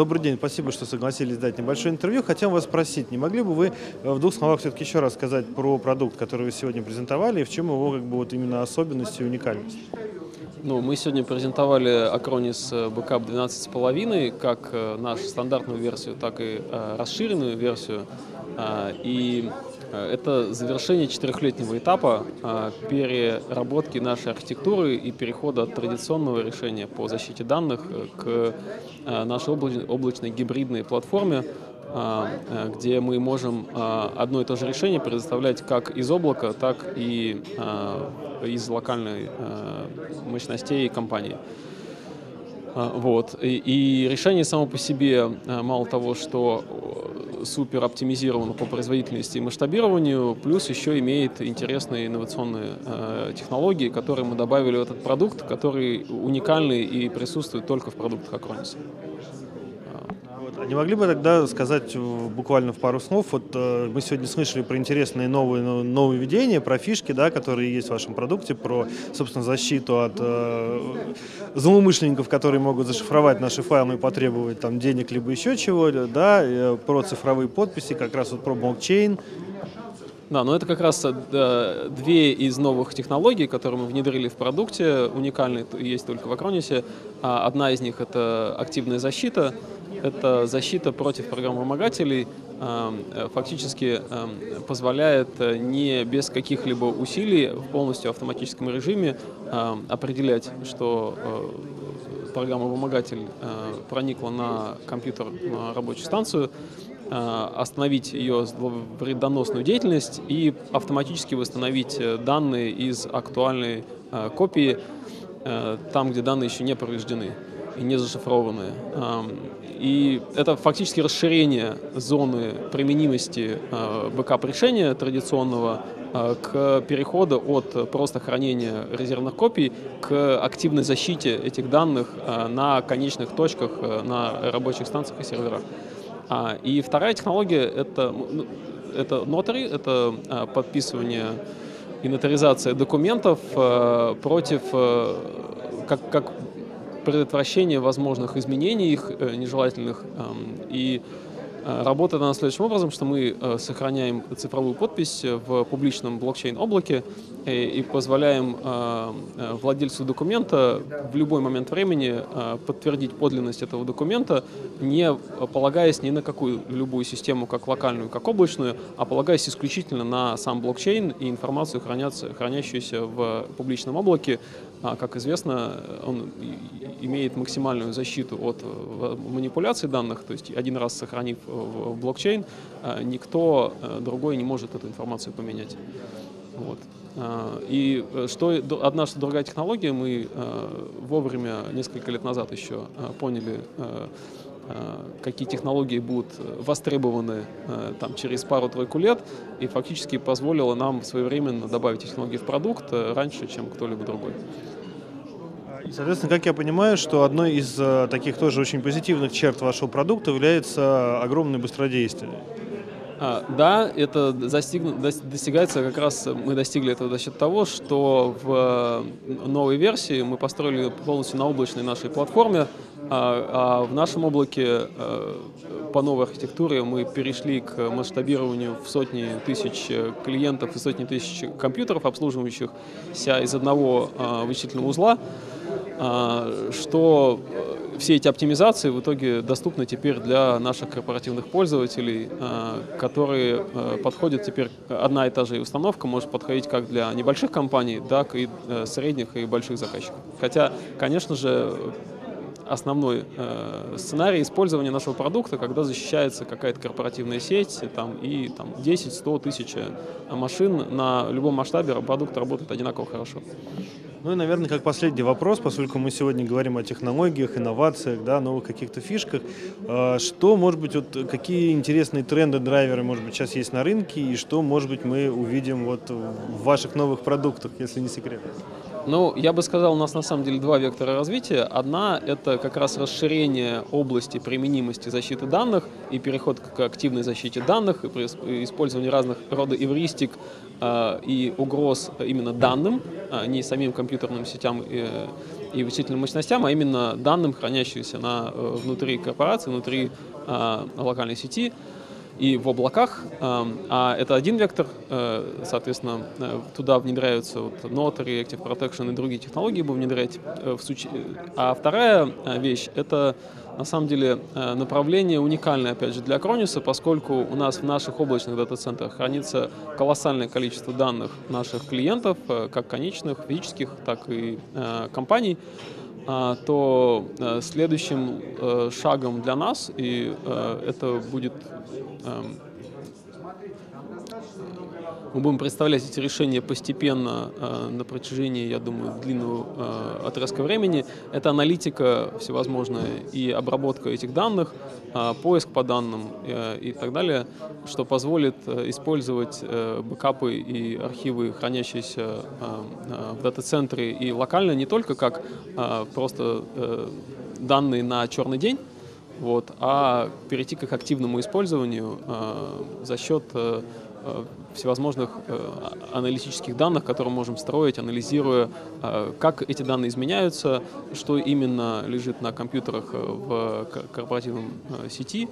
Добрый день, спасибо, что согласились дать небольшое интервью. Хотел вас спросить, не могли бы вы в двух словах все-таки еще раз сказать про продукт, который вы сегодня презентовали, и в чем его как бы вот именно особенность и уникальность? Ну, мы сегодня презентовали Acronis Backup 12.5 как нашу стандартную версию, так и расширенную версию. И это завершение четырехлетнего этапа переработки нашей архитектуры и перехода от традиционного решения по защите данных к нашей облачной гибридной платформе, где мы можем одно и то же решение предоставлять как из облака, так и из локальной мощностей компании. Вот. И, решение само по себе, мало того, что супер оптимизировано по производительности и масштабированию, плюс еще имеет интересные инновационные э, технологии, которые мы добавили в этот продукт, который уникальный и присутствует только в продуктах Acronis. Не могли бы тогда сказать буквально в пару слов, вот э, мы сегодня слышали про интересные новые ну, новые введения, про фишки, да, которые есть в вашем продукте, про, собственно, защиту от э, злоумышленников, которые могут зашифровать наши файлы и потребовать там денег либо еще чего, да, э, про цифровые подписи, как раз вот про блокчейн. Да, но это как раз две из новых технологий, которые мы внедрили в продукте, уникальные есть только в Acronis. А одна из них — это активная защита, это защита против программ-вымогателей, эм, фактически эм, позволяет э, не без каких-либо усилий в полностью автоматическом режиме эм, определять, что э, программа-вымогатель э, проникла на компьютер, на рабочую станцию, остановить ее вредоносную деятельность и автоматически восстановить данные из актуальной копии там, где данные еще не повреждены не зашифрованные. И это фактически расширение зоны применимости э, бэкап-решения традиционного э, к переходу от просто хранения резервных копий к активной защите этих данных э, на конечных точках, на рабочих станциях и серверах. А, и вторая технология это, ну, это notary, это подписывание и нотаризация документов против, как, как предотвращение возможных изменений их э, нежелательных эм, и Э, работает она следующим образом, что мы э, сохраняем цифровую подпись в публичном блокчейн-облаке и позволяем владельцу документа в любой момент времени подтвердить подлинность этого документа, не полагаясь ни на какую любую систему, как локальную, как облачную, а полагаясь исключительно на сам блокчейн и информацию, хранящуюся в публичном облаке. А, как известно, он имеет максимальную защиту от манипуляции данных, то есть один раз сохранив в блокчейн, э, никто э, другой не может эту информацию поменять. Вот. Э, и что одна, что другая технология, мы вовремя, несколько лет назад еще поняли, какие технологии будут востребованы там, через пару-тройку лет, и фактически позволило нам своевременно добавить технологии в продукт раньше, чем кто-либо другой. И, соответственно, как я понимаю, что одной из э, таких тоже очень позитивных черт вашего продукта является огромное быстродействие. А, да, это достиг, достигается как раз, мы достигли этого за счет того, что в э, новой версии мы построили полностью на облачной нашей платформе, а, а в нашем облаке э, по новой архитектуре мы перешли к масштабированию в сотни тысяч клиентов и сотни тысяч компьютеров, обслуживающих себя из одного вычислительного узла. А, что э, все эти оптимизации в итоге доступны теперь для наших корпоративных пользователей, а, которые э, подходят теперь, одна и та же установка может подходить как для небольших компаний, так и э, средних и больших заказчиков. Хотя, конечно же, основной э, сценарий использования нашего продукта, когда защищается какая-то корпоративная сеть там, и там, 10-100 тысяч машин на любом масштабе продукт работает одинаково хорошо. Ну и, наверное, как последний вопрос, поскольку мы сегодня говорим о технологиях, инновациях, да, новых каких-то фишках, э, что, может быть, вот какие интересные тренды, драйверы, может быть, сейчас есть на рынке, и что, может быть, мы увидим вот в ваших новых продуктах, если не секрет? Ну, я бы сказал, у нас на самом деле два вектора развития. Одна — это как раз расширение области применимости защиты данных и переход к активной защите данных, и использование разных рода эвристик э, и угроз именно данным, а не самим компьютерным сетям, э, и вычислительным мощностям, а именно данным, хранящимся на, внутри корпорации, внутри локальной сети и в облаках. А это один вектор, соответственно, туда внедряются вот Node, Reactive Protection и другие технологии будем внедрять. В случае... А вторая вещь — это на самом деле э, направление уникальное, опять же, для Acronis, поскольку у нас в наших облачных дата-центрах хранится колоссальное количество данных наших клиентов, э, как конечных, физических, так и э, компаний, то следующим шагом для нас, и это будет эм, мы будем представлять эти решения постепенно э, на протяжении, я думаю, длинного э, отрезка времени. Это аналитика всевозможная и обработка этих данных, э, поиск по данным э, и так далее, что позволит э, использовать э, бэкапы и архивы, хранящиеся э, э, в дата-центре и локально, не только как э, просто э, данные на черный день, вот, а перейти к их активному использованию э, за счет э, Э, всевозможных э, аналитических данных, которые можем строить, анализируя, э, как эти данные изменяются, что именно лежит на компьютерах в корпоративном сети.